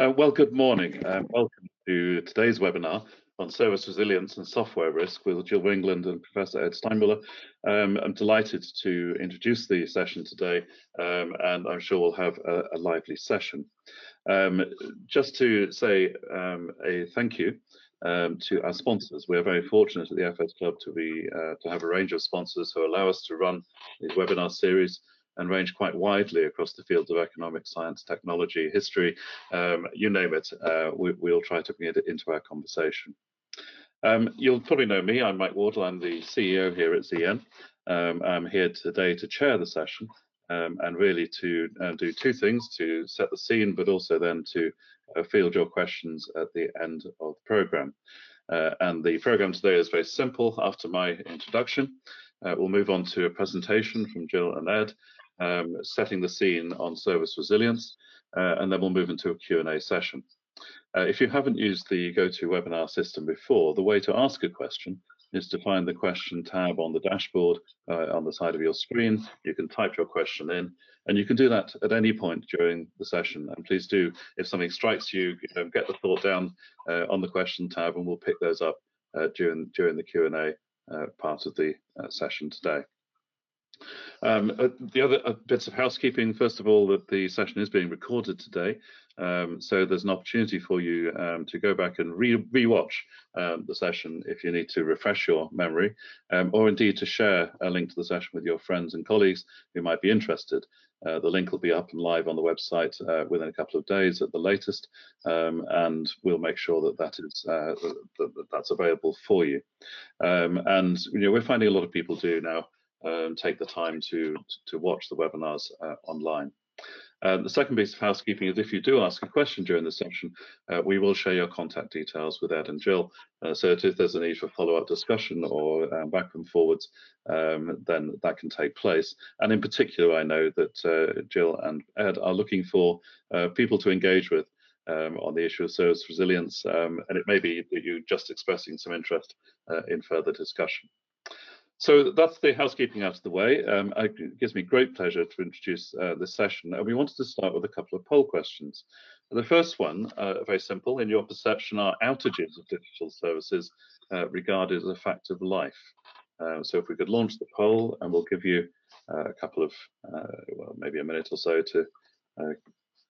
Uh, well, good morning. Um, welcome to today's webinar on service resilience and software risk with Gill Ringland and Professor Ed Steinmueller. Um, I'm delighted to introduce the session today, um, and I'm sure we'll have a, a lively session. Um, just to say um, a thank you um, to our sponsors. We're very fortunate at the FS Club to be uh, to have a range of sponsors who allow us to run these webinar series and range quite widely across the fields of economic science, technology, history, um, you name it. Uh, we, will try to bring it into our conversation. Um, you'll probably know me. I'm Mike Wardle. I'm the CEO here at Z/Yen. Um, I'm here today to chair the session um, and really to uh, do two things, to set the scene, but also then to uh, field your questions at the end of the program. Uh, and the program today is very simple. After my introduction, uh, we'll move on to a presentation from Gill and Ed, um, setting the scene on service resilience, uh, and then we'll move into a Q&A session. Uh, if you haven't used the GoToWebinar system before, the way to ask a question is to find the question tab on the dashboard uh, on the side of your screen. You can type your question in, and you can do that at any point during the session. And please do, if something strikes you, you know, get the thought down uh, on the question tab, and we'll pick those up uh, during during the Q&A uh, part of the uh, session today. Um, uh, the other uh, bits of housekeeping, first of all, that the session is being recorded today. Um, so there's an opportunity for you um, to go back and re rewatch um, the session if you need to refresh your memory, um, or indeed to share a link to the session with your friends and colleagues who might be interested. Uh, the link will be up and live on the website uh, within a couple of days at the latest, um, and we'll make sure that that is uh, that, that's available for you. and you know we're finding a lot of people do now um, take the time to, to watch the webinars uh, online. Uh, the second piece of housekeeping is if you do ask a question during the session, uh, we will share your contact details with Ed and Gill. Uh, so if there's a need for follow-up discussion or um, back and forwards, um, then that can take place. And in particular, I know that uh, Gill and Ed are looking for uh, people to engage with um, on the issue of service resilience, um, and it may be that you're just expressing some interest uh, in further discussion. So that's the housekeeping out of the way. Um, it gives me great pleasure to introduce uh, this session. And we wanted to start with a couple of poll questions. The first one, uh, very simple. In your perception, are outages of digital services uh, regarded as a fact of life? Uh, so if we could launch the poll, and we'll give you uh, a couple of, uh, well, maybe a minute or so to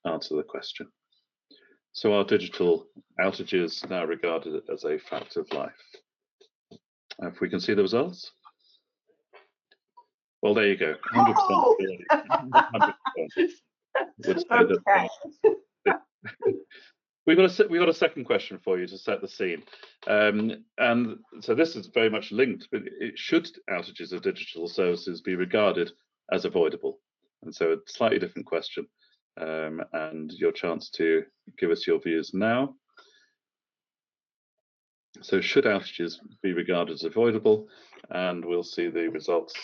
answer the question. So are digital outages now regarded as a fact of life? If we can see the results. Well, there you go. 100%. Oh! 100%. okay. we've got a we've got a second question for you to set the scene, um, and so this is very much linked. But it, should outages of digital services be regarded as avoidable? And so a slightly different question, um, and your chance to give us your views now. So should outages be regarded as avoidable? And we'll see the results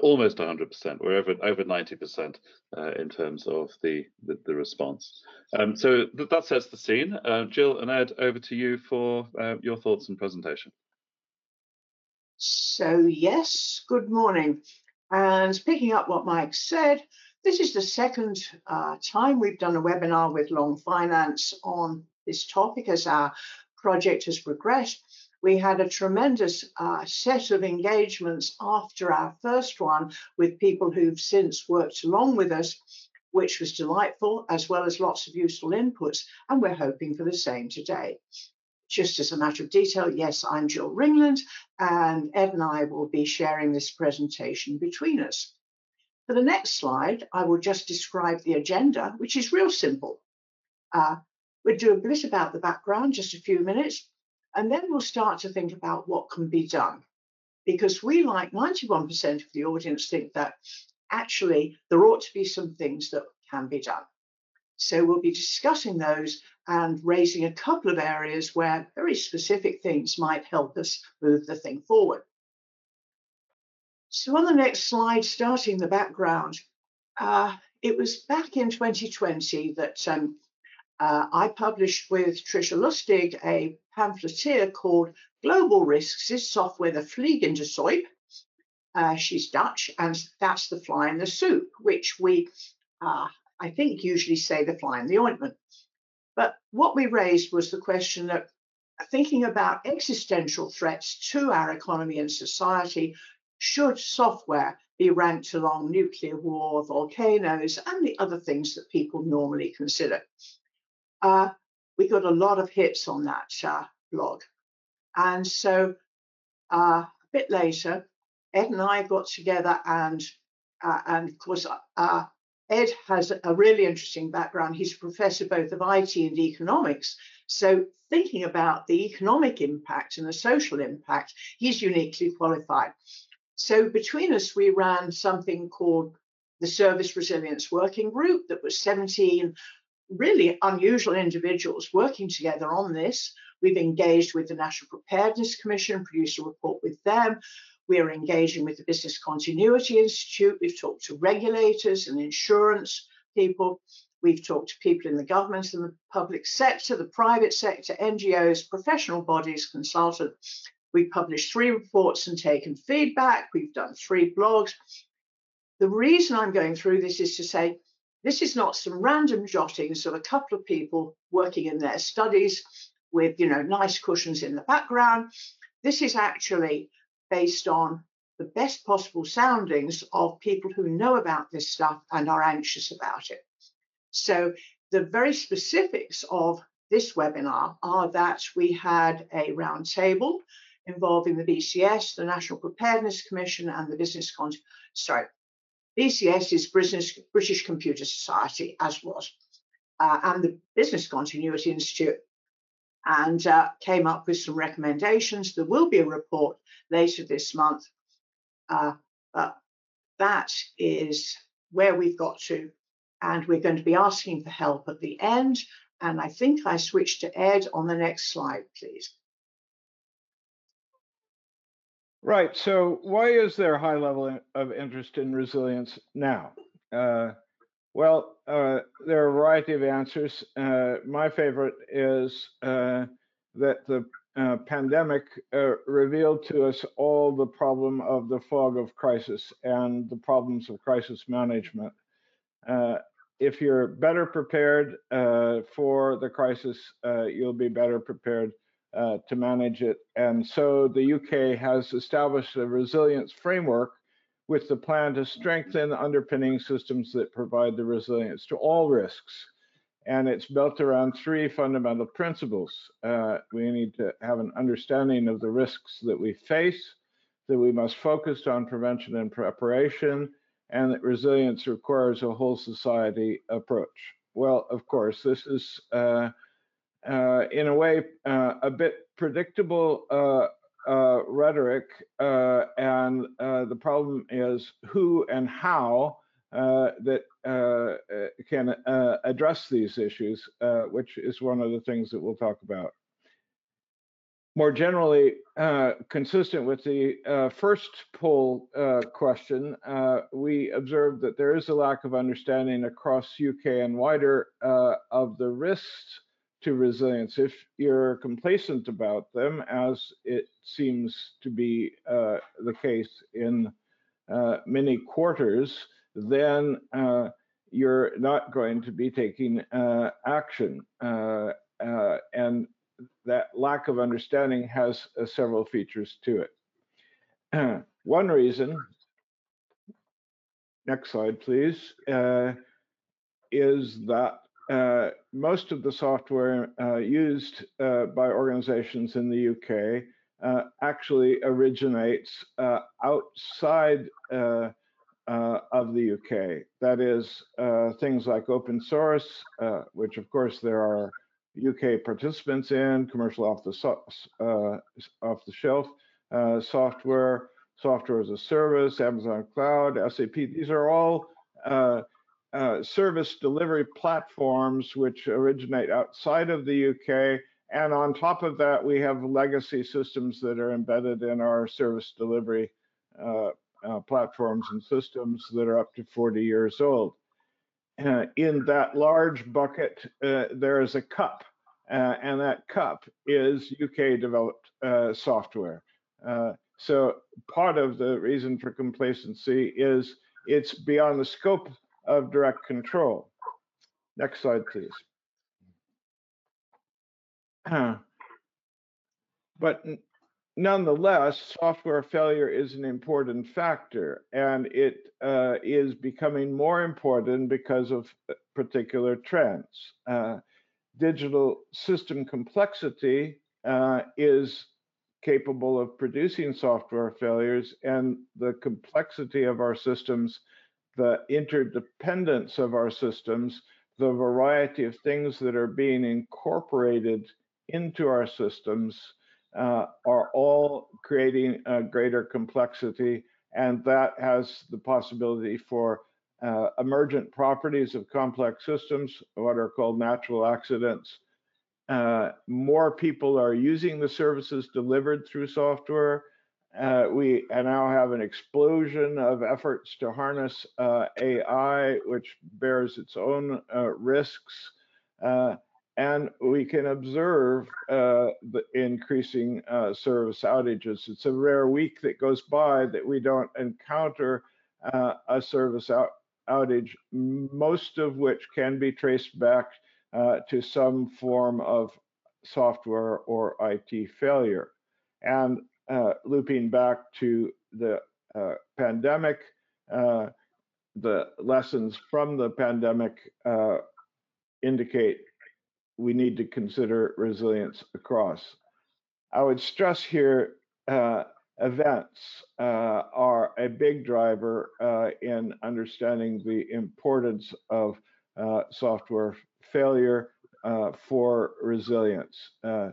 almost 100%. We're over over 90% uh, in terms of the the, the response. Um, so th that sets the scene. Uh, Gill and Ed, over to you for uh, your thoughts and presentation. So yes, good morning. And picking up what Mike said, this is the second uh, time we've done a webinar with Long Finance on this topic as our project has progressed we had a tremendous uh, set of engagements after our first one with people who've since worked along with us, which was delightful, as well as lots of useful inputs. And we're hoping for the same today. Just as a matter of detail, yes, I'm Gill Ringland, and Ed and I will be sharing this presentation between us. For the next slide, I will just describe the agenda, which is real simple. Uh, we'll do a bit about the background, just a few minutes. And then we'll start to think about what can be done. Because we, like 91% of the audience, think that actually there ought to be some things that can be done. So we'll be discussing those and raising a couple of areas where very specific things might help us move the thing forward. So on the next slide, starting the background, uh, it was back in 2020 that um, uh, I published with Tricia Lustig a pamphleteer called Global Risks is Software the Vlieg in de. Uh, she's Dutch, and that's the fly in the soup, which we uh, I think, usually say the fly in the ointment. But what we raised was the question that thinking about existential threats to our economy and society, should software be ranked along nuclear war, volcanoes, and the other things that people normally consider? Uh, we got a lot of hits on that uh, blog. And so uh, a bit later, Ed and I got together and uh, and of course uh, Ed has a really interesting background. He's a professor both of IT and economics. So thinking about the economic impact and the social impact, he's uniquely qualified. So between us, we ran something called the Service Resilience Working Group that was 17 really unusual individuals working together on this. We've engaged with the National Preparedness Commission, produced a report with them. We are engaging with the Business Continuity Institute. We've talked to regulators and insurance people. We've talked to people in the government and the public sector, the private sector, NGOs, professional bodies, consultants. We've published three reports and taken feedback. We've done three blogs. The reason I'm going through this is to say this is not some random jottings of a couple of people working in their studies with, you know, nice cushions in the background. This is actually based on the best possible soundings of people who know about this stuff and are anxious about it. So the very specifics of this webinar are that we had a roundtable involving the BCS, the National Preparedness Commission, and the Business Con sorry, BCS is British, British Computer Society, as was, uh, and the Business Continuity Institute, and uh, came up with some recommendations. There will be a report later this month, uh, but that is where we've got to, and we're going to be asking for help at the end. And I think I switch to Ed on the next slide, please. Right. So, why is there a high level of interest in resilience now? Uh, well, uh, there are a variety of answers. Uh, my favorite is uh, that the uh, pandemic uh, revealed to us all the problem of the fog of crisis and the problems of crisis management. if you're better prepared for the crisis, you'll be better prepared uh, to manage it. And so the UK has established a resilience framework with the plan to strengthen underpinning systems that provide the resilience to all risks. And it's built around three fundamental principles. Uh, we need to have an understanding of the risks that we face, that we must focus on prevention and preparation, and that resilience requires a whole society approach. Well, of course, this is uh, uh, in a way, uh, a bit predictable uh, uh rhetoric, uh, and uh, the problem is who and how that can address these issues, which is one of the things that we'll talk about. More generally, consistent with the first poll question, we observed that there is a lack of understanding across UK and wider of the risks to resilience. If you're complacent about them, as it seems to be uh, the case in uh, many quarters, then uh, you're not going to be taking uh, action. Uh, uh, and that lack of understanding has several features to it. One reason, next slide, please, is that uh, most of the software uh, used uh, by organizations in the UK uh, actually originates uh, outside of the UK. That is, things like open source, which of course there are UK participants in, commercial off the, so off the shelf software, software as a service, Amazon Cloud, SAP. These are all uh, service delivery platforms which originate outside of the UK. And on top of that, we have legacy systems that are embedded in our service delivery uh, uh, platforms and systems that are up to 40 years old. Uh, in that large bucket, uh, there is a cup, and that cup is UK developed software. so part of the reason for complacency is it's beyond the scope of direct control. Next slide, please. but nonetheless, software failure is an important factor, and it uh, is becoming more important because of uh, particular trends. Uh, digital system complexity uh, is capable of producing software failures, and the complexity of our systems, the interdependence of our systems, the variety of things that are being incorporated into our systems uh, are all creating a greater complexity, and that has the possibility for uh, emergent properties of complex systems, what are called natural accidents. Uh, more people are using the services delivered through software. Uh, we now have an explosion of efforts to harness uh, AI, which bears its own uh, risks and we can observe uh, the increasing uh, service outages. It's a rare week that goes by that we don't encounter uh, a service out outage, most of which can be traced back uh, to some form of software or IT failure. And uh, looping back to the uh, pandemic, the lessons from the pandemic indicate we need to consider resilience across. I would stress here uh, events uh, are a big driver uh, in understanding the importance of uh, software failure uh, for resilience. Uh,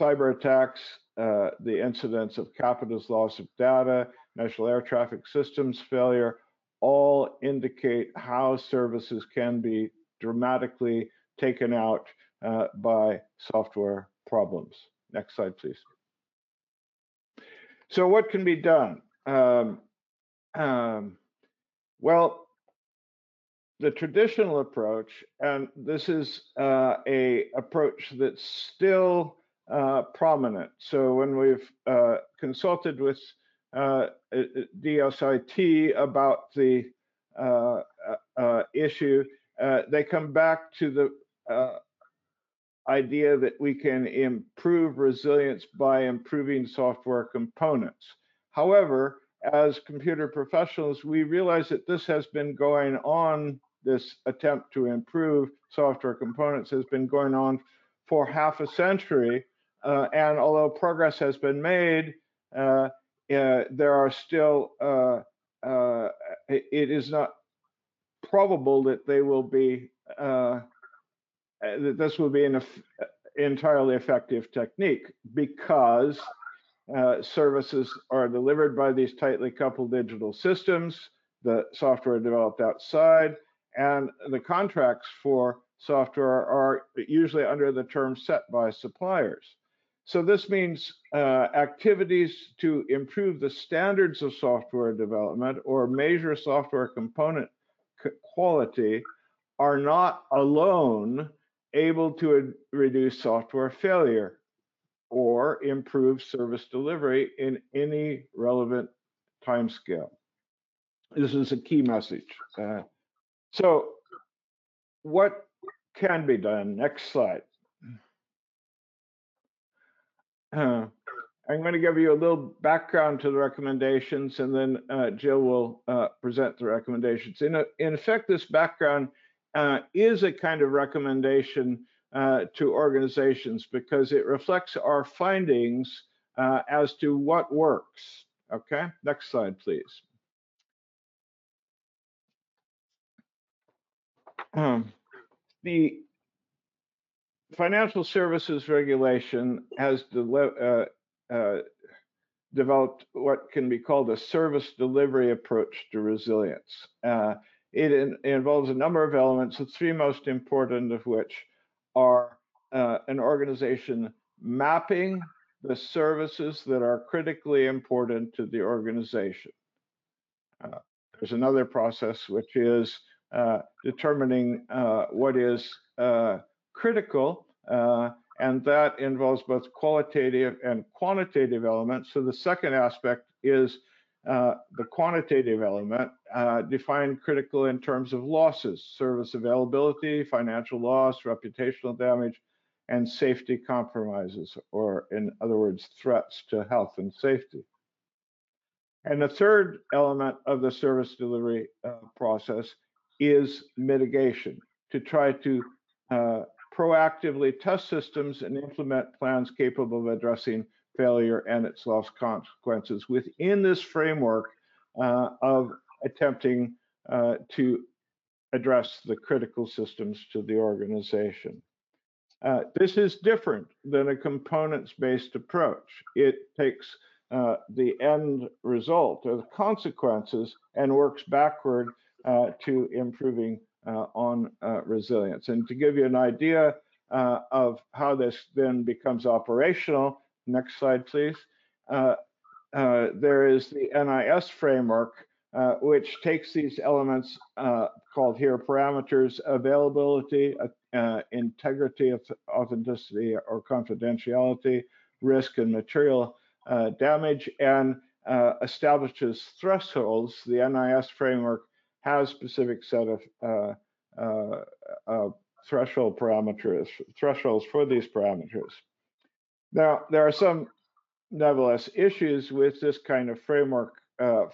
cyber attacks, the incidence of Capita's loss of data, national air traffic systems failure, all indicate how services can be dramatically taken out uh, by software problems. Next slide, please. So what can be done? Um, um, well, the traditional approach, and this is uh, a approach that's still uh, prominent. So when we've uh, consulted with uh, DSIT about the uh, uh, issue, they come back to the uh, idea that we can improve resilience by improving software components. However, as computer professionals, we realize that this has been going on, this attempt to improve software components has been going on for half a century. Uh, and although progress has been made, uh, uh, there are still, uh, uh, it is not probable that they will be uh, that this will be an uh, entirely effective technique because services are delivered by these tightly coupled digital systems, the software developed outside, and the contracts for software are usually under the terms set by suppliers. So this means uh, activities to improve the standards of software development or measure software component quality are not alone able to reduce software failure or improve service delivery in any relevant timescale. This is a key message. Uh, so what can be done? Next slide. Uh, I'm going to give you a little background to the recommendations, and then uh, Gill will uh, present the recommendations. In, a, in effect, this background uh, is a kind of recommendation uh, to organizations because it reflects our findings uh, as to what works. Okay, next slide, please. Um, the financial services regulation has uh, uh, developed what can be called a service delivery approach to resilience. Uh, it, in, involves a number of elements, the three most important of which are uh, an organization mapping the services that are critically important to the organization. Uh, there's another process which is uh, determining what is critical, uh, and that involves both qualitative and quantitative elements. So the second aspect is uh, the quantitative element, uh, critical in terms of losses, service availability, financial loss, reputational damage, and safety compromises, or in other words, threats to health and safety. And the third element of the service delivery uh, process is mitigation to try to uh, proactively test systems and implement plans capable of addressing failure and its loss consequences within this framework uh, of attempting uh, to address the critical systems to the organization. Uh, this is different than a components-based approach. It takes uh, the end result or the consequences and works backward uh, to improving on uh, resilience. And to give you an idea uh, of how this then becomes operational, next slide, please. there is the NIS framework, which takes these elements called here parameters, availability, uh, integrity, authenticity, or confidentiality, risk, and material uh, damage, and uh, establishes thresholds. The NIS framework has specific set of uh, uh, uh, threshold parameters, thresholds for these parameters. Now, there are some, nevertheless, issues with this kind of framework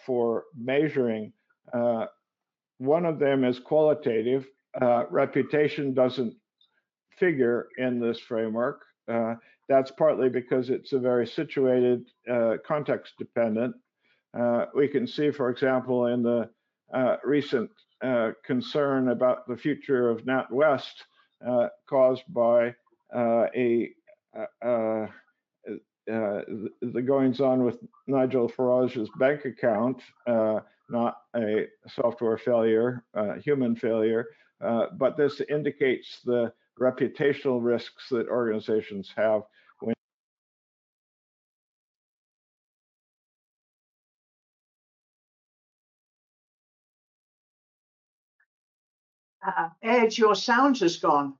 for measuring. one of them is qualitative, uh, reputation doesn't figure in this framework. Uh, that's partly because it's a very situated, uh, context dependent. Uh, we can see, for example, in the uh, recent uh, concern about the future of NatWest uh, caused by uh, a uh, the goings on with Nigel Farage's bank account, not a software failure, human failure, uh, but this indicates the reputational risks that organizations have uh, Ed, your sound has gone.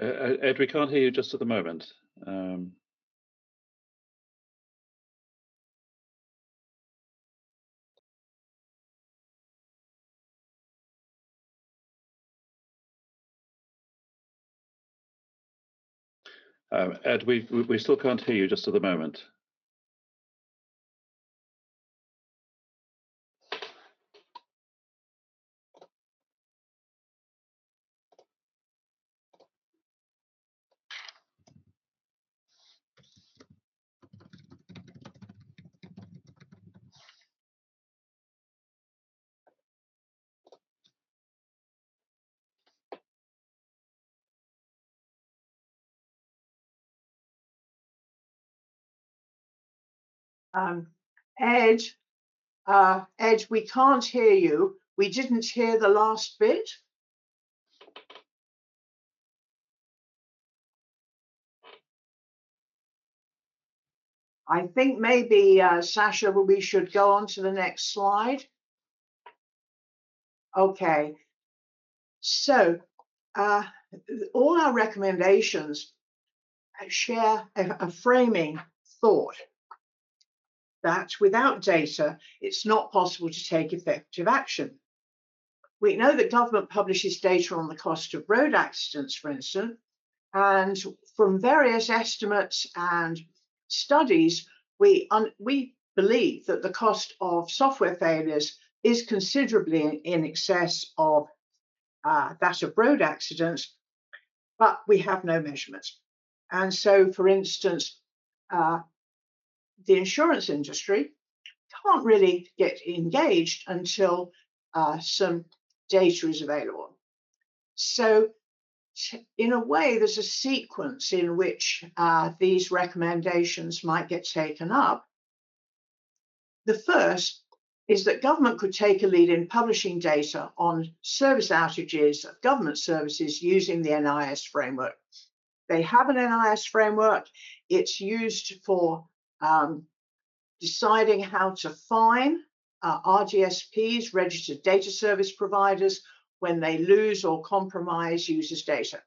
Uh, Ed, we can't hear you just at the moment. Um... Um, Ed, we we still can't hear you just at the moment. Um, Ed, uh, Ed, we can't hear you. We didn't hear the last bit. I think maybe, uh, Sasha, we should go on to the next slide. Okay. So, uh, all our recommendations share a, a framing thought that without data, it's not possible to take effective action. We know that government publishes data on the cost of road accidents, for instance, and from various estimates and studies, we, we believe that the cost of software failures is considerably in excess of uh, that of road accidents, but we have no measurements. And so, for instance, uh, the insurance industry can't really get engaged until uh, some data is available. So, in a way, there's a sequence in which uh, these recommendations might get taken up. The first is that government could take a lead in publishing data on service outages of government services using the NIS framework. They have an NIS framework. It's used for um, deciding how to fine uh, RDSPs, registered data service providers, when they lose or compromise users' data.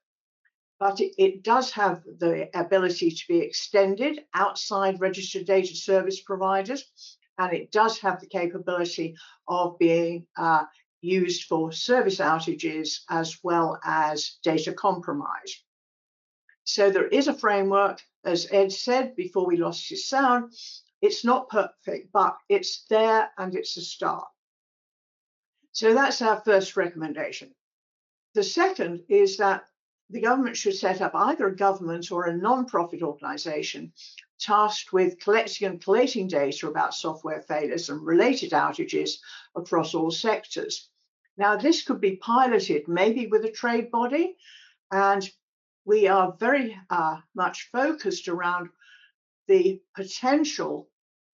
but it, it, does have the ability to be extended outside registered data service providers, and it does have the capability of being uh, used for service outages as well as data compromise. So there is a framework, as Ed said before we lost his sound, it's not perfect, but it's there and it's a start. So that's our first recommendation. The second is that the government should set up either a government or a non-profit organization tasked with collecting and collating data about software failures and related outages across all sectors. Now, this could be piloted maybe with a trade body, and we are very uh, much focused around the potential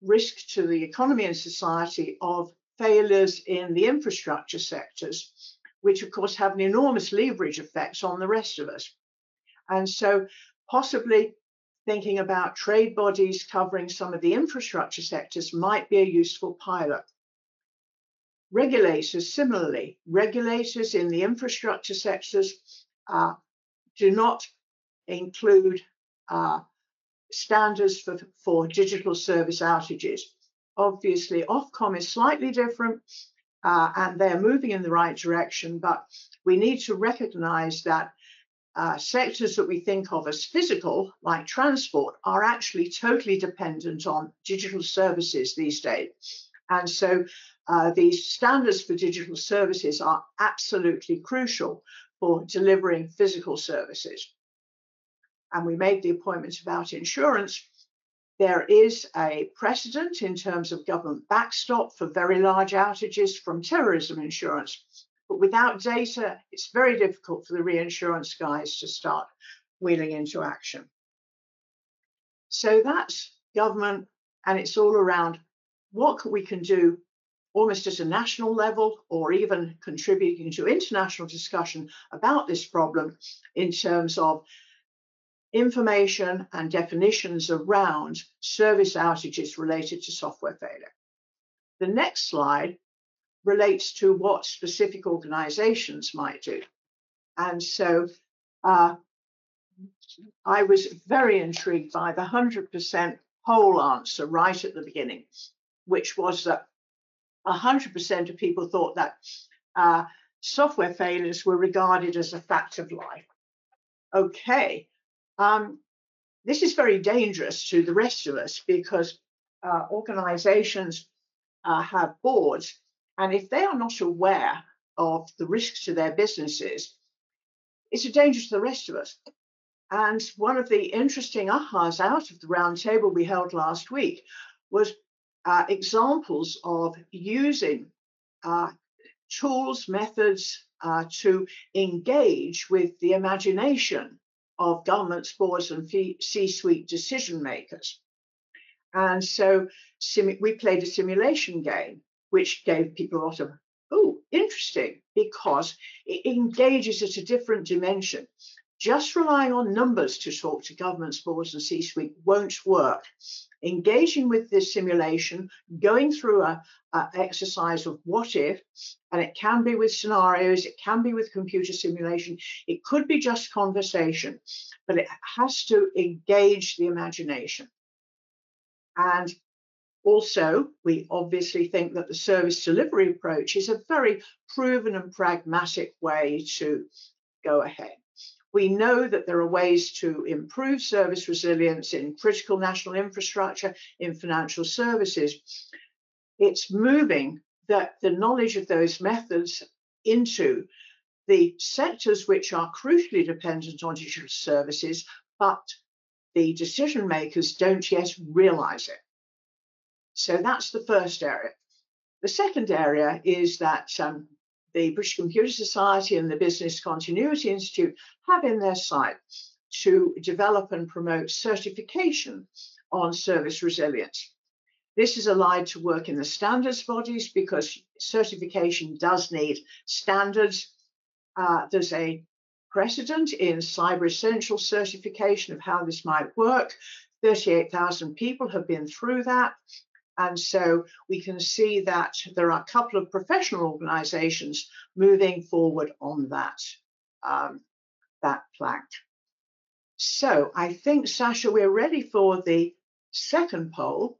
risk to the economy and society of failures in the infrastructure sectors which of course have an enormous leverage effects on the rest of us. And so possibly thinking about trade bodies covering some of the infrastructure sectors might be a useful pilot. Regulators, similarly, regulators in the infrastructure sectors uh, do not include uh, standards for, for digital service outages. Obviously, Ofcom is slightly different, uh, and they're moving in the right direction. But we need to recognize that uh, sectors that we think of as physical, like transport, are actually totally dependent on digital services these days. And so uh, these standards for digital services are absolutely crucial for delivering physical services. And we made the appointment about insurance there is a precedent in terms of government backstop for very large outages from terrorism insurance. But without data, it's very difficult for the reinsurance guys to start wheeling into action. So that's government, and it's all around what we can do almost at a national level or even contributing to international discussion about this problem in terms of information and definitions around service outages related to software failure. The next slide relates to what specific organizations might do. And so uh, I was very intrigued by the 100% whole answer right at the beginning, which was that 100% of people thought that uh, software failures were regarded as a fact of life. Okay, um, this is very dangerous to the rest of us because uh, organizations uh, have boards, and if they are not aware of the risks to their businesses, it's a danger to the rest of us. And one of the interesting ahas out of the roundtable we held last week was uh, examples of using uh, tools, methods uh, to engage with the imagination of governments, boards, and C-suite decision makers. And so we played a simulation game, which gave people a lot of, oh, interesting, because it engages at a different dimension. Just relying on numbers to talk to governments, boards, and C-suite won't work engaging with this simulation, going through a, a, exercise of what if, and it can be with scenarios, it can be with computer simulation, it could be just conversation, but it has to engage the imagination. And also, we obviously think that the service delivery approach is a very proven and pragmatic way to go ahead. We know that there are ways to improve service resilience in critical national infrastructure, in financial services. It's moving that the knowledge of those methods into the sectors which are crucially dependent on digital services, but the decision makers don't yet realize it. So that's the first area. The second area is that um, the British Computer Society and the Business Continuity Institute have in their sight to develop and promote certification on service resilience. This is allied to work in the standards bodies because certification does need standards. Uh, there's a precedent in Cyber Essential certification of how this might work. 38,000 people have been through that. And so we can see that there are a couple of professional organizations moving forward on that, um, that plank. So I think, Sasha, we're ready for the second poll.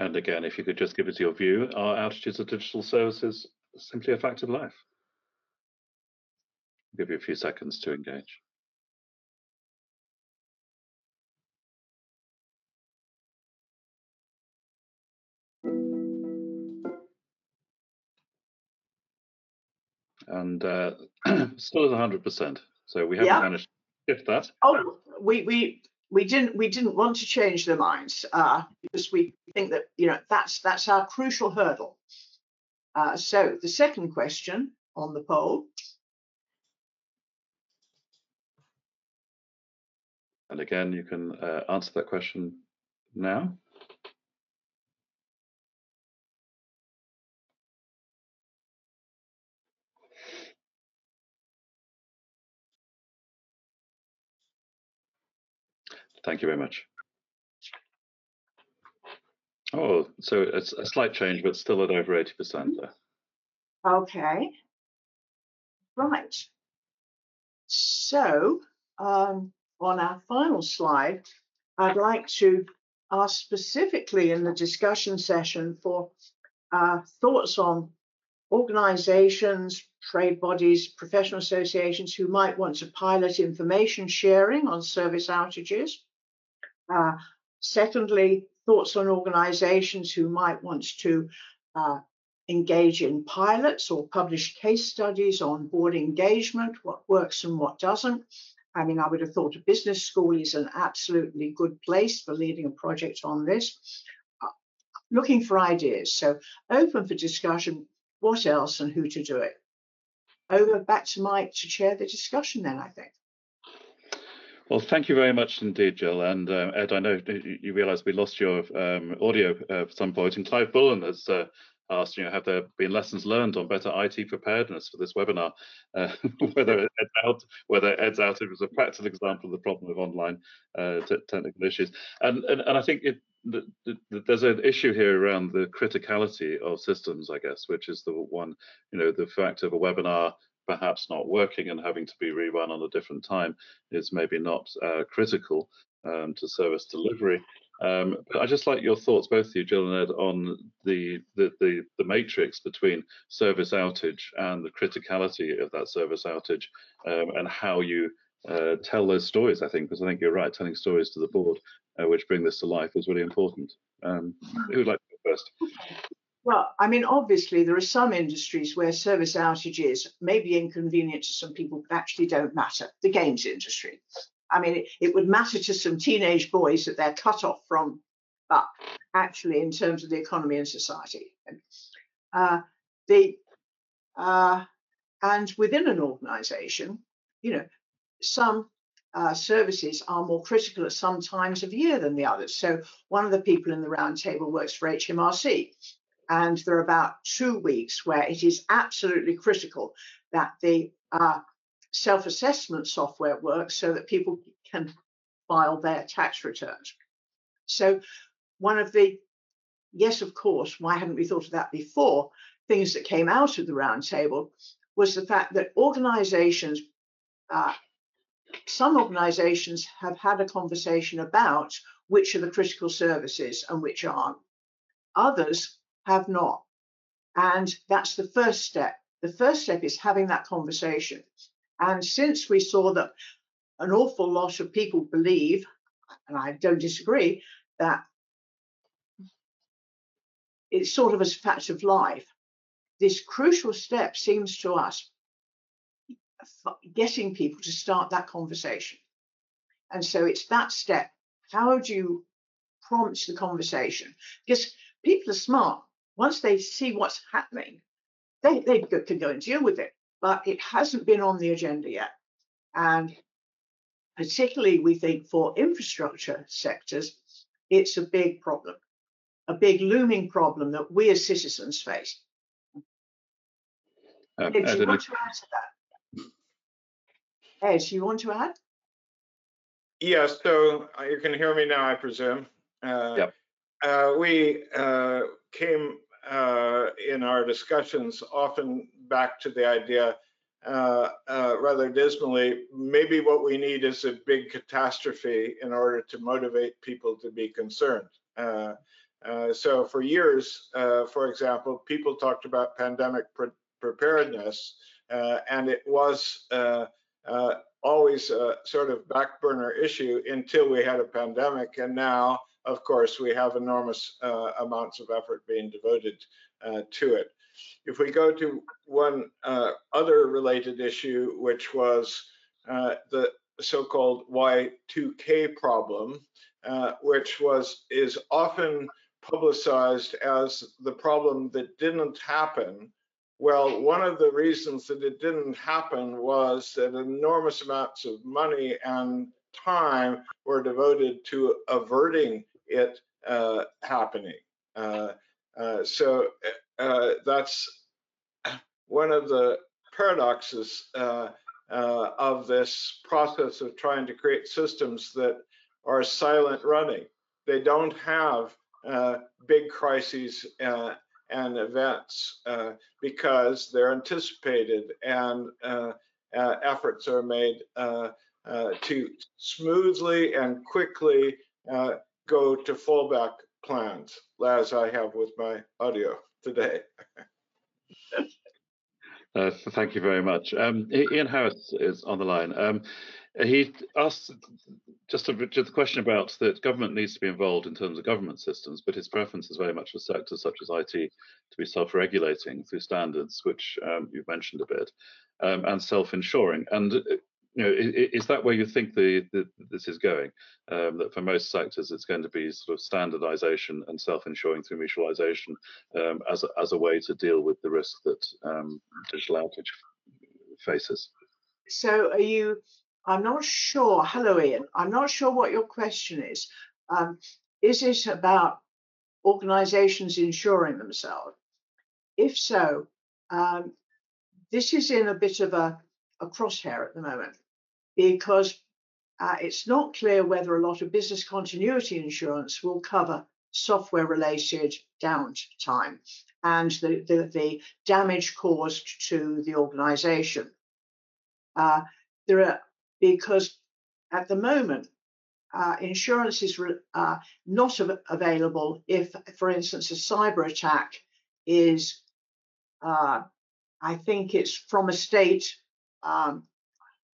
And again, if you could just give us your view, are outages of digital services simply a fact of life? I'll give you a few seconds to engage. And uh, still at 100%. So we haven't Yeah. managed to shift that. Oh, we we we didn't we didn't want to change their minds uh, because we think that you know that's that's our crucial hurdle. Uh, so the second question on the poll. And again, you can uh, answer that question now. Thank you very much. Oh, so it's a slight change, but still at over 80% there. Okay. Right. So um, on our final slide, I'd like to ask specifically in the discussion session for uh, thoughts on organizations, trade bodies, professional associations who might want to pilot information sharing on service outages. Uh, secondly, thoughts on organizations who might want to uh, engage in pilots or publish case studies on board engagement, what works and what doesn't. I mean, I would have thought a business school is an absolutely good place for leading a project on this. Uh, looking for ideas, so open for discussion, what else and who to do it. Over back to Mike to chair the discussion then, I think. Well, thank you very much indeed, Gill. And uh, Ed, I know you, realise we lost your um, audio uh, at some point. and Clive Bullen has uh, asked, you know, have there been lessons learned on better IT preparedness for this webinar? Uh, whether Ed's out, whether Ed's outage was a practical example of the problem of online uh, technical issues, and and, and I think it, the, the, there's an issue here around the criticality of systems, I guess, which is the one, you know, the fact of a webinar perhaps not working and having to be rerun on a different time is maybe not uh, critical um, to service delivery. Um, but I just like your thoughts, both you, Gill and Ed, on the, the the the matrix between service outage and the criticality of that service outage, um, and how you uh, tell those stories. I think because I think you're right, telling stories to the board uh, which bring this to life is really important. Um, who'd like to go first? Well, I mean, obviously, there are some industries where service outages may be inconvenient to some people, but actually don't matter. The games industry. I mean, it, it would matter to some teenage boys that they're cut off from, but actually, in terms of the economy and society. Uh, the uh, and within an organization, you know, some uh, services are more critical at some times of year than the others. So one of the people in the roundtable works for HMRC, and there are about two weeks where it is absolutely critical that the uh, self-assessment software works so that people can file their tax returns. So one of the, yes, of course, why hadn't we thought of that before? Things that came out of the roundtable was the fact that organizations, uh, some organizations have had a conversation about which are the critical services and which aren't. Others have not. And that's the first step. The first step is having that conversation. And since we saw that an awful lot of people believe, and I don't disagree, that it's sort of a fact of life, this crucial step seems to us getting people to start that conversation. And so it's that step. How do you prompt the conversation? Because people are smart. Once they see what's happening, they, they can go and deal with it. But it hasn't been on the agenda yet. And particularly, we think for infrastructure sectors, it's a big problem, a big looming problem that we as citizens face. Um, do Ed, you want to add to that? Ed, you want to add? Yes, so uh, you can hear me now, I presume. Uh, Yep. uh, We uh, came uh, in our discussions often back to the idea uh, uh, rather dismally, maybe what we need is a big catastrophe in order to motivate people to be concerned. Uh, uh so for years, uh, for example, people talked about pandemic pre preparedness, uh, and it was always a sort of back burner issue until we had a pandemic. And now, of course, we have enormous amounts of effort being devoted to it. If we go to one uh, other related issue, which was uh, the so-called Y2K problem, uh, which was is often publicized as the problem that didn't happen. Well, one of the reasons that it didn't happen was that enormous amounts of money and time were devoted to averting it uh, happening. Uh, uh, so uh, that's one of the paradoxes uh, uh, of this process of trying to create systems that are silent running. They don't have big crises and events uh, because they're anticipated and efforts are made to smoothly and quickly go to fallback plans, as I have with my audio today. Uh, thank you very much. Um, Ian Harris is on the line. Um, he asked just a, a question about that government needs to be involved in terms of government systems, but his preference is very much for sectors such as IT to be self-regulating through standards, which um, you've mentioned a bit, um, and self-insuring. And uh, you know, is, that where you think the, the this is going? Um, that for most sectors, it's going to be sort of standardization and self-insuring through mutualization um, as a, as a way to deal with the risk that um, digital outage faces. So, are you? I'm not sure. Hello, Ian. I'm not sure what your question is. Um, is it about organisations insuring themselves? If so, um, this is in a bit of a, a crosshair at the moment because uh, it's not clear whether a lot of business continuity insurance will cover software related downtime and the, the, the, damage caused to the organization. Uh, there are, because at the moment, uh, insurance is uh, not av available if, for instance, a cyber attack is, uh, I think it's from a state um,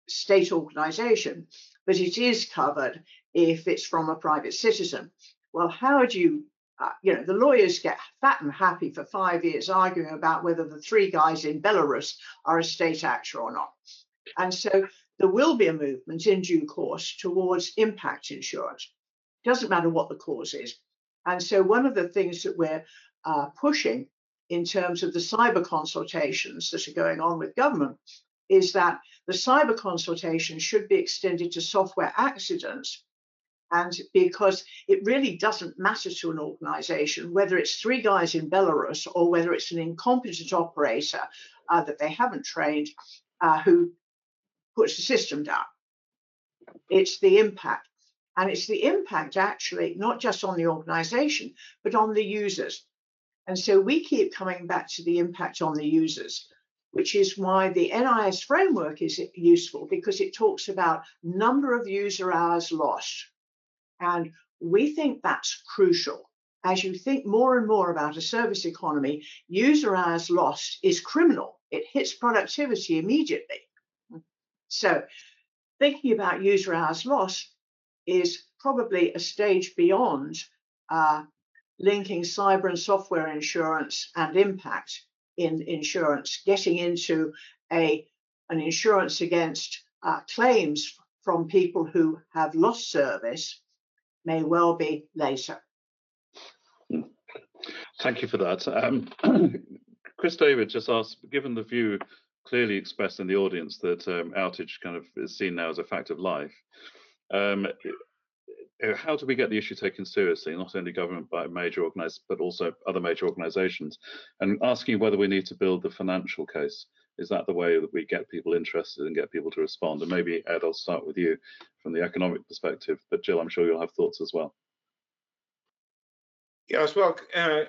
state organization, but it is covered if it's from a private citizen. Well, how do you, uh, you know, the lawyers get fat and happy for five years arguing about whether the three guys in Belarus are a state actor or not. And so there will be a movement in due course towards impact insurance. Doesn't matter what the cause is. And so one of the things that we're uh, pushing in terms of the cyber consultations that are going on with government is that the cyber consultation should be extended to software accidents. And because it really doesn't matter to an organization whether it's three guys in Belarus or whether it's an incompetent operator uh, that they haven't trained uh, who puts the system down. It's the impact. And it's the impact actually, not just on the organization, but on the users. And so we keep coming back to the impact on the users which is why the NIS framework is useful because it talks about number of user hours lost. And we think that's crucial. As you think more and more about a service economy, user hours lost is criminal. It hits productivity immediately. So thinking about user hours lost is probably a stage beyond uh, linking cyber and software insurance and impact in insurance, getting into a an insurance against uh, claims from people who have lost service may well be later. Thank you for that. Um, Chris David just asked, given the view clearly expressed in the audience that um, outage kind of is seen now as a fact of life, um, how do we get the issue taken seriously, not only government but major organizations, but also other major organizations, and asking whether we need to build the financial case. Is that the way that we get people interested and get people to respond? And maybe Ed, I'll start with you from the economic perspective, but Gill, I'm sure you'll have thoughts as well. Yes, well, uh,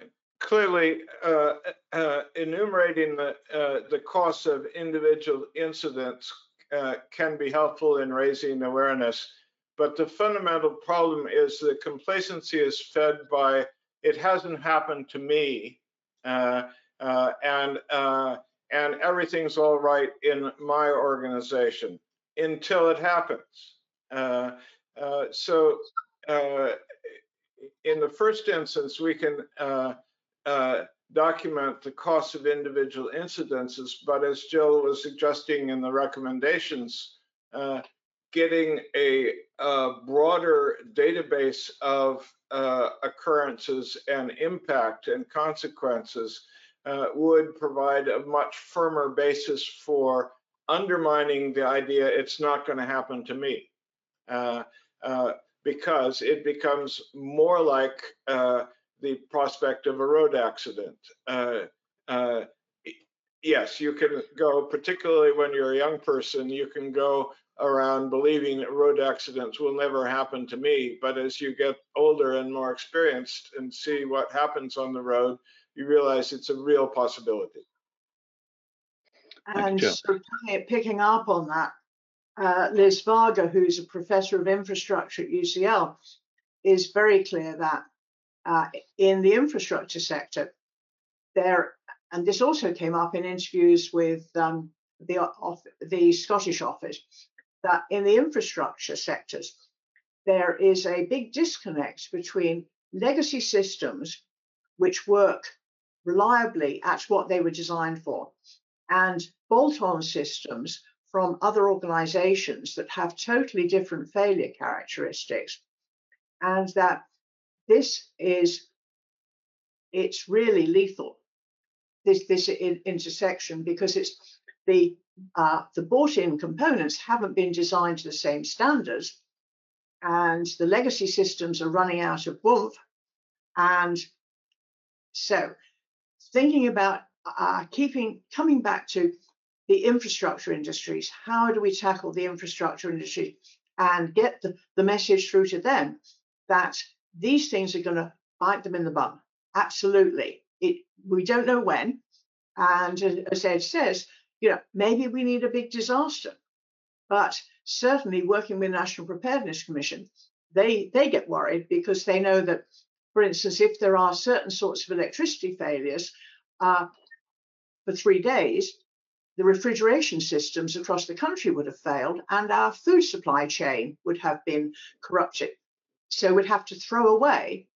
clearly, uh, uh, enumerating the uh, the costs of individual incidents uh, can be helpful in raising awareness. But the fundamental problem is that complacency is fed by it hasn't happened to me, uh, uh, and and everything's all right in my organization until it happens. so in the first instance, we can uh, uh, document the cost of individual incidences, but as Gill was suggesting in the recommendations, uh, getting a, a, broader database of uh, occurrences and impact and consequences uh, would provide a much firmer basis for undermining the idea it's not going to happen to me. Uh, because it becomes more like uh, the prospect of a road accident. Uh, uh, yes, you can go, particularly when you're a young person, you can go around believing that road accidents will never happen to me. But as you get older and more experienced and see what happens on the road, you realize it's a real possibility. And so picking up on that, uh, Liz Varga, who's a professor of infrastructure at UCL, is very clear that uh, in the infrastructure sector, there, and this also came up in interviews with um, the, off, the Scottish office, that in the infrastructure sectors, there is a big disconnect between legacy systems which work reliably at what they were designed for and bolt on systems from other organizations that have totally different failure characteristics and that this is it's really lethal this this in, intersection because it's the uh, the bought-in components haven't been designed to the same standards and the legacy systems are running out of oomph and so thinking about uh, keeping coming back to the infrastructure industries. How do we tackle the infrastructure industry and get the, the message through to them that these things are going to bite them in the bum? Absolutely. It, we don't know when. And as Ed says, you know, maybe we need a big disaster. But certainly working with the National Preparedness Commission, they, they get worried because they know that, for instance, if there are certain sorts of electricity failures uh, for three days, the refrigeration systems across the country would have failed and our food supply chain would have been corrupted. So we'd have to throw away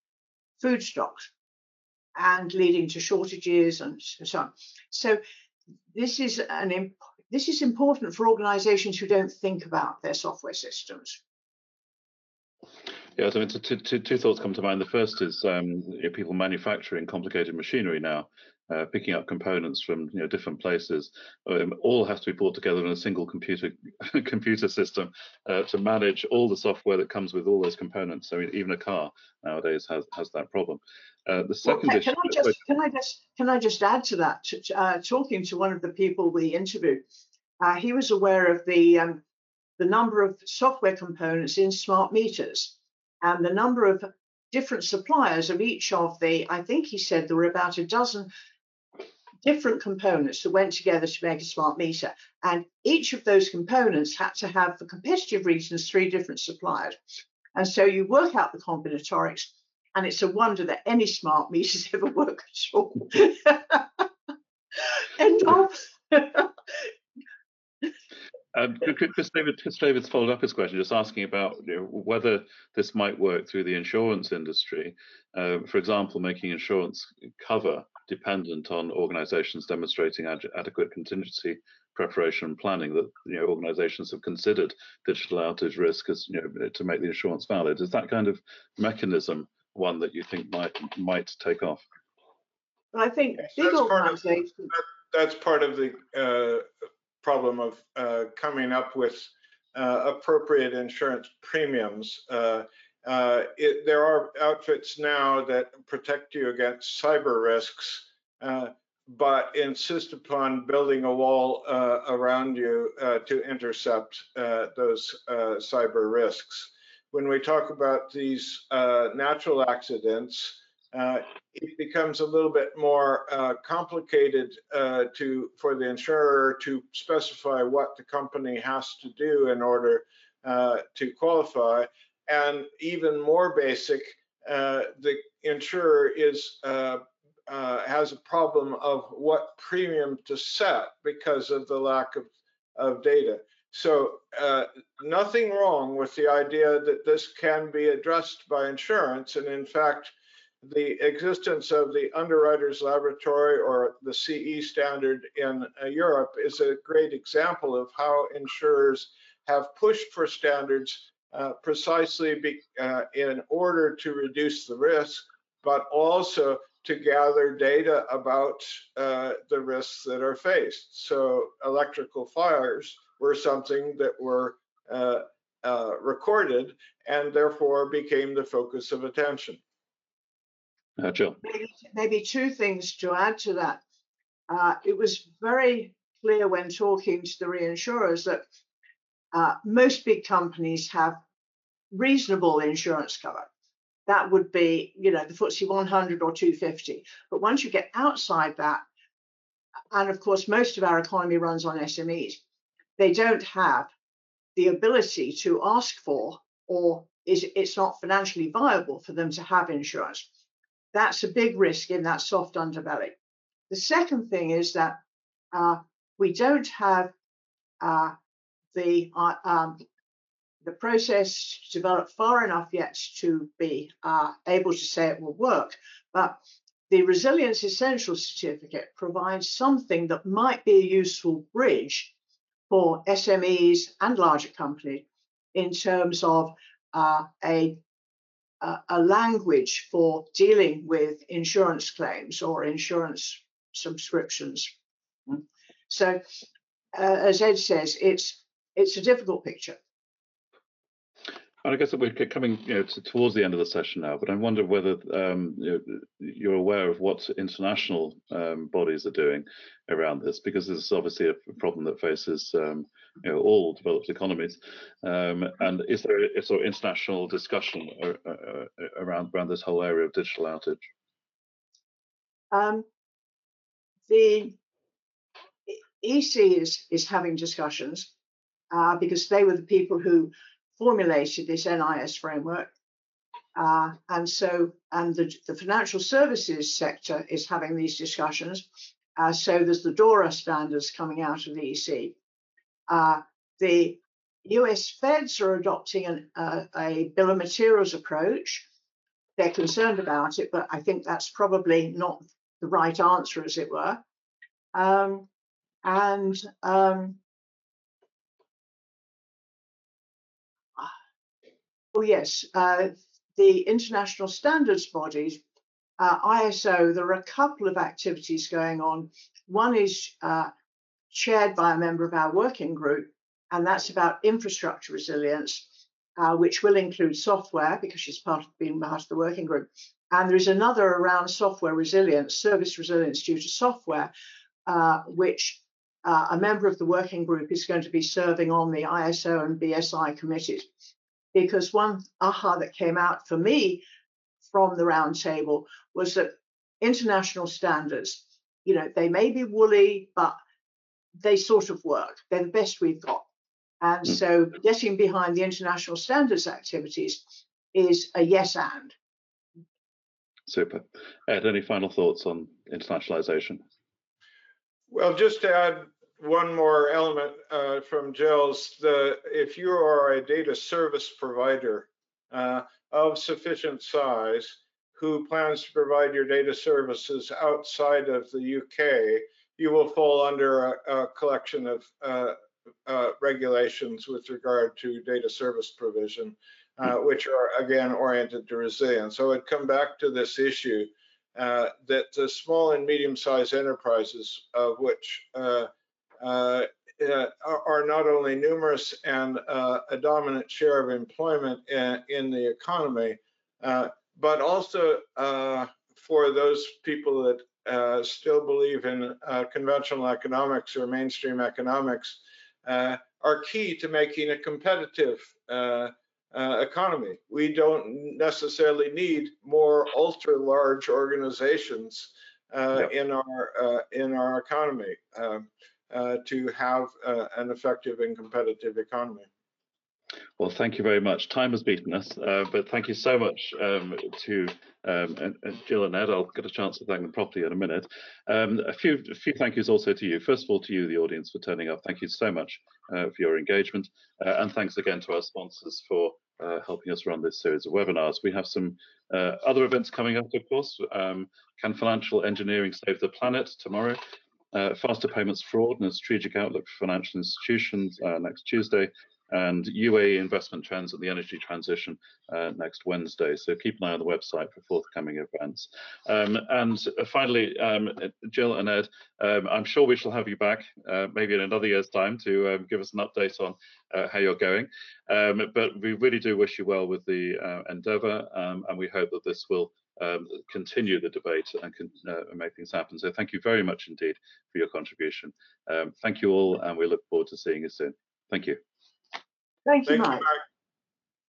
food stocks and leading to shortages and so on. So this is an this is important for organizations who don't think about their software systems. Yeah, so two, two, two thoughts come to mind. The first is um, people manufacturing complicated machinery now uh, picking up components from you know different places um, all have to be brought together in a single computer computer system uh, to manage all the software that comes with all those components. So even a car nowadays has has that problem. Uh, the second well, can, issue, can I just can I just can I just add to that? Uh, talking to one of the people we interviewed, uh, he was aware of the um, the number of software components in smart meters and the number of different suppliers of each of the, I think he said there were about a dozen different components that went together to make a smart meter. And each of those components had to have, for competitive reasons, three different suppliers. And so you work out the combinatorics, and it's a wonder that any smart meters ever work at all. End of. Um, Chris, David, Chris David's followed up his question, just asking about you know, whether this might work through the insurance industry. Uh, for example, making insurance cover dependent on organisations demonstrating ad adequate contingency preparation and planning. That you know organisations have considered digital outage risk as you know to make the insurance valid. Is that kind of mechanism one that you think might might take off? I think big organisations. That's part of the uh, problem of uh, coming up with uh, appropriate insurance premiums. Uh, uh, it, there are outfits now that protect you against cyber risks, uh, but insist upon building a wall around you to intercept those cyber risks. When we talk about these natural accidents, uh, it becomes a little bit more uh, complicated uh, to for the insurer to specify what the company has to do in order uh, to qualify. And even more basic, uh, the insurer is uh, has a problem of what premium to set because of the lack of, of data. So nothing wrong with the idea that this can be addressed by insurance. And in fact, the existence of the underwriters laboratory or the CE standard in uh, Europe is a great example of how insurers have pushed for standards uh, precisely be, uh, in order to reduce the risk, but also to gather data about uh, the risks that are faced. So electrical fires were something that were uh, uh, recorded and therefore became the focus of attention. Maybe, maybe, two things to add to that. Uh, it was very clear when talking to the reinsurers that uh, most big companies have reasonable insurance cover. That would be, you know, the FTSE 100 or 250. But once you get outside that, and of course, most of our economy runs on SMEs, they don't have the ability to ask for, or is it's not financially viable for them to have insurance. That's a big risk in that soft underbelly. The second thing is that uh, we don't have uh, the uh, um, the process developed far enough yet to be uh, able to say it will work. But the Resilience Essential Certificate provides something that might be a useful bridge for SMEs and larger companies in terms of uh, a a, language for dealing with insurance claims or insurance subscriptions. So, uh, as Ed says, it's it's a difficult picture. And I guess that we're coming you know, to, towards the end of the session now, but I wonder whether um, you are aware of what international um, bodies are doing around this, because this is obviously a problem that faces um, you know, all developed economies. Um, and is there a sort of international discussion around around this whole area of digital outage? Um, the EC is is having discussions uh, because they were the people who formulated this NIS framework. Uh, and so, and the, the, financial services sector is having these discussions. Uh, so there's the DORA standards coming out of the EC. Uh, the US feds are adopting an, uh, a bill of materials approach. They're concerned about it, but I think that's probably not the right answer, as it were. Um, and um, Oh, yes. Uh, the international standards bodies, uh, ISO, there are a couple of activities going on. One is uh, chaired by a member of our working group, and that's about infrastructure resilience, uh, which will include software because she's part of being part of the working group. And there is another around software resilience, service resilience due to software, uh, which uh, a member of the working group is going to be serving on the ISO and BSI committees because one aha that came out for me from the roundtable was that international standards, you know, they may be woolly, but they sort of work. They're the best we've got. And mm. so getting behind the international standards activities is a yes and. Super. Ed, any final thoughts on internationalization? Well, just to add one more element uh, from Gill's, the, if you are a data service provider uh, of sufficient size who plans to provide your data services outside of the UK, you will fall under a, a collection of uh, uh regulations with regard to data service provision, uh, which are again oriented to resilience. So I'd come back to this issue uh, that the small and medium-sized enterprises, of which uh, uh, are not only numerous and uh, a dominant share of employment in, in the economy, but also for those people that still believe in conventional economics or mainstream economics, are key to making a competitive uh, economy. We don't necessarily need more ultra large organizations uh, in our uh, in our economy um, uh, to have uh, an effective and competitive economy. Well, thank you very much. Time has beaten us, uh, but thank you so much um, to um, and, and Gill and Ed. I'll get a chance to thank them properly in a minute. Um, a few a few thank yous also to you. First of all, to you, the audience, for turning up. Thank you so much uh, for your engagement, uh, and thanks again to our sponsors for uh, helping us run this series of webinars. We have some uh, other events coming up, of course. Um, Can financial engineering save the planet tomorrow? Uh, faster payments fraud and a strategic outlook for financial institutions uh, next Tuesday and UAE investment trends and the energy transition uh, next Wednesday. So keep an eye on the website for forthcoming events. Um, and uh, finally, um, Gill and Ed, um, I'm sure we shall have you back uh, maybe in another year's time to um, give us an update on uh, how you're going. Um, but we really do wish you well with the uh, endeavour, um, and we hope that this will continue the debate and can, uh, make things happen. So thank you very much indeed for your contribution. Thank you all, and we look forward to seeing you soon. Thank you. Thank you, Thank you, Mike. Mike.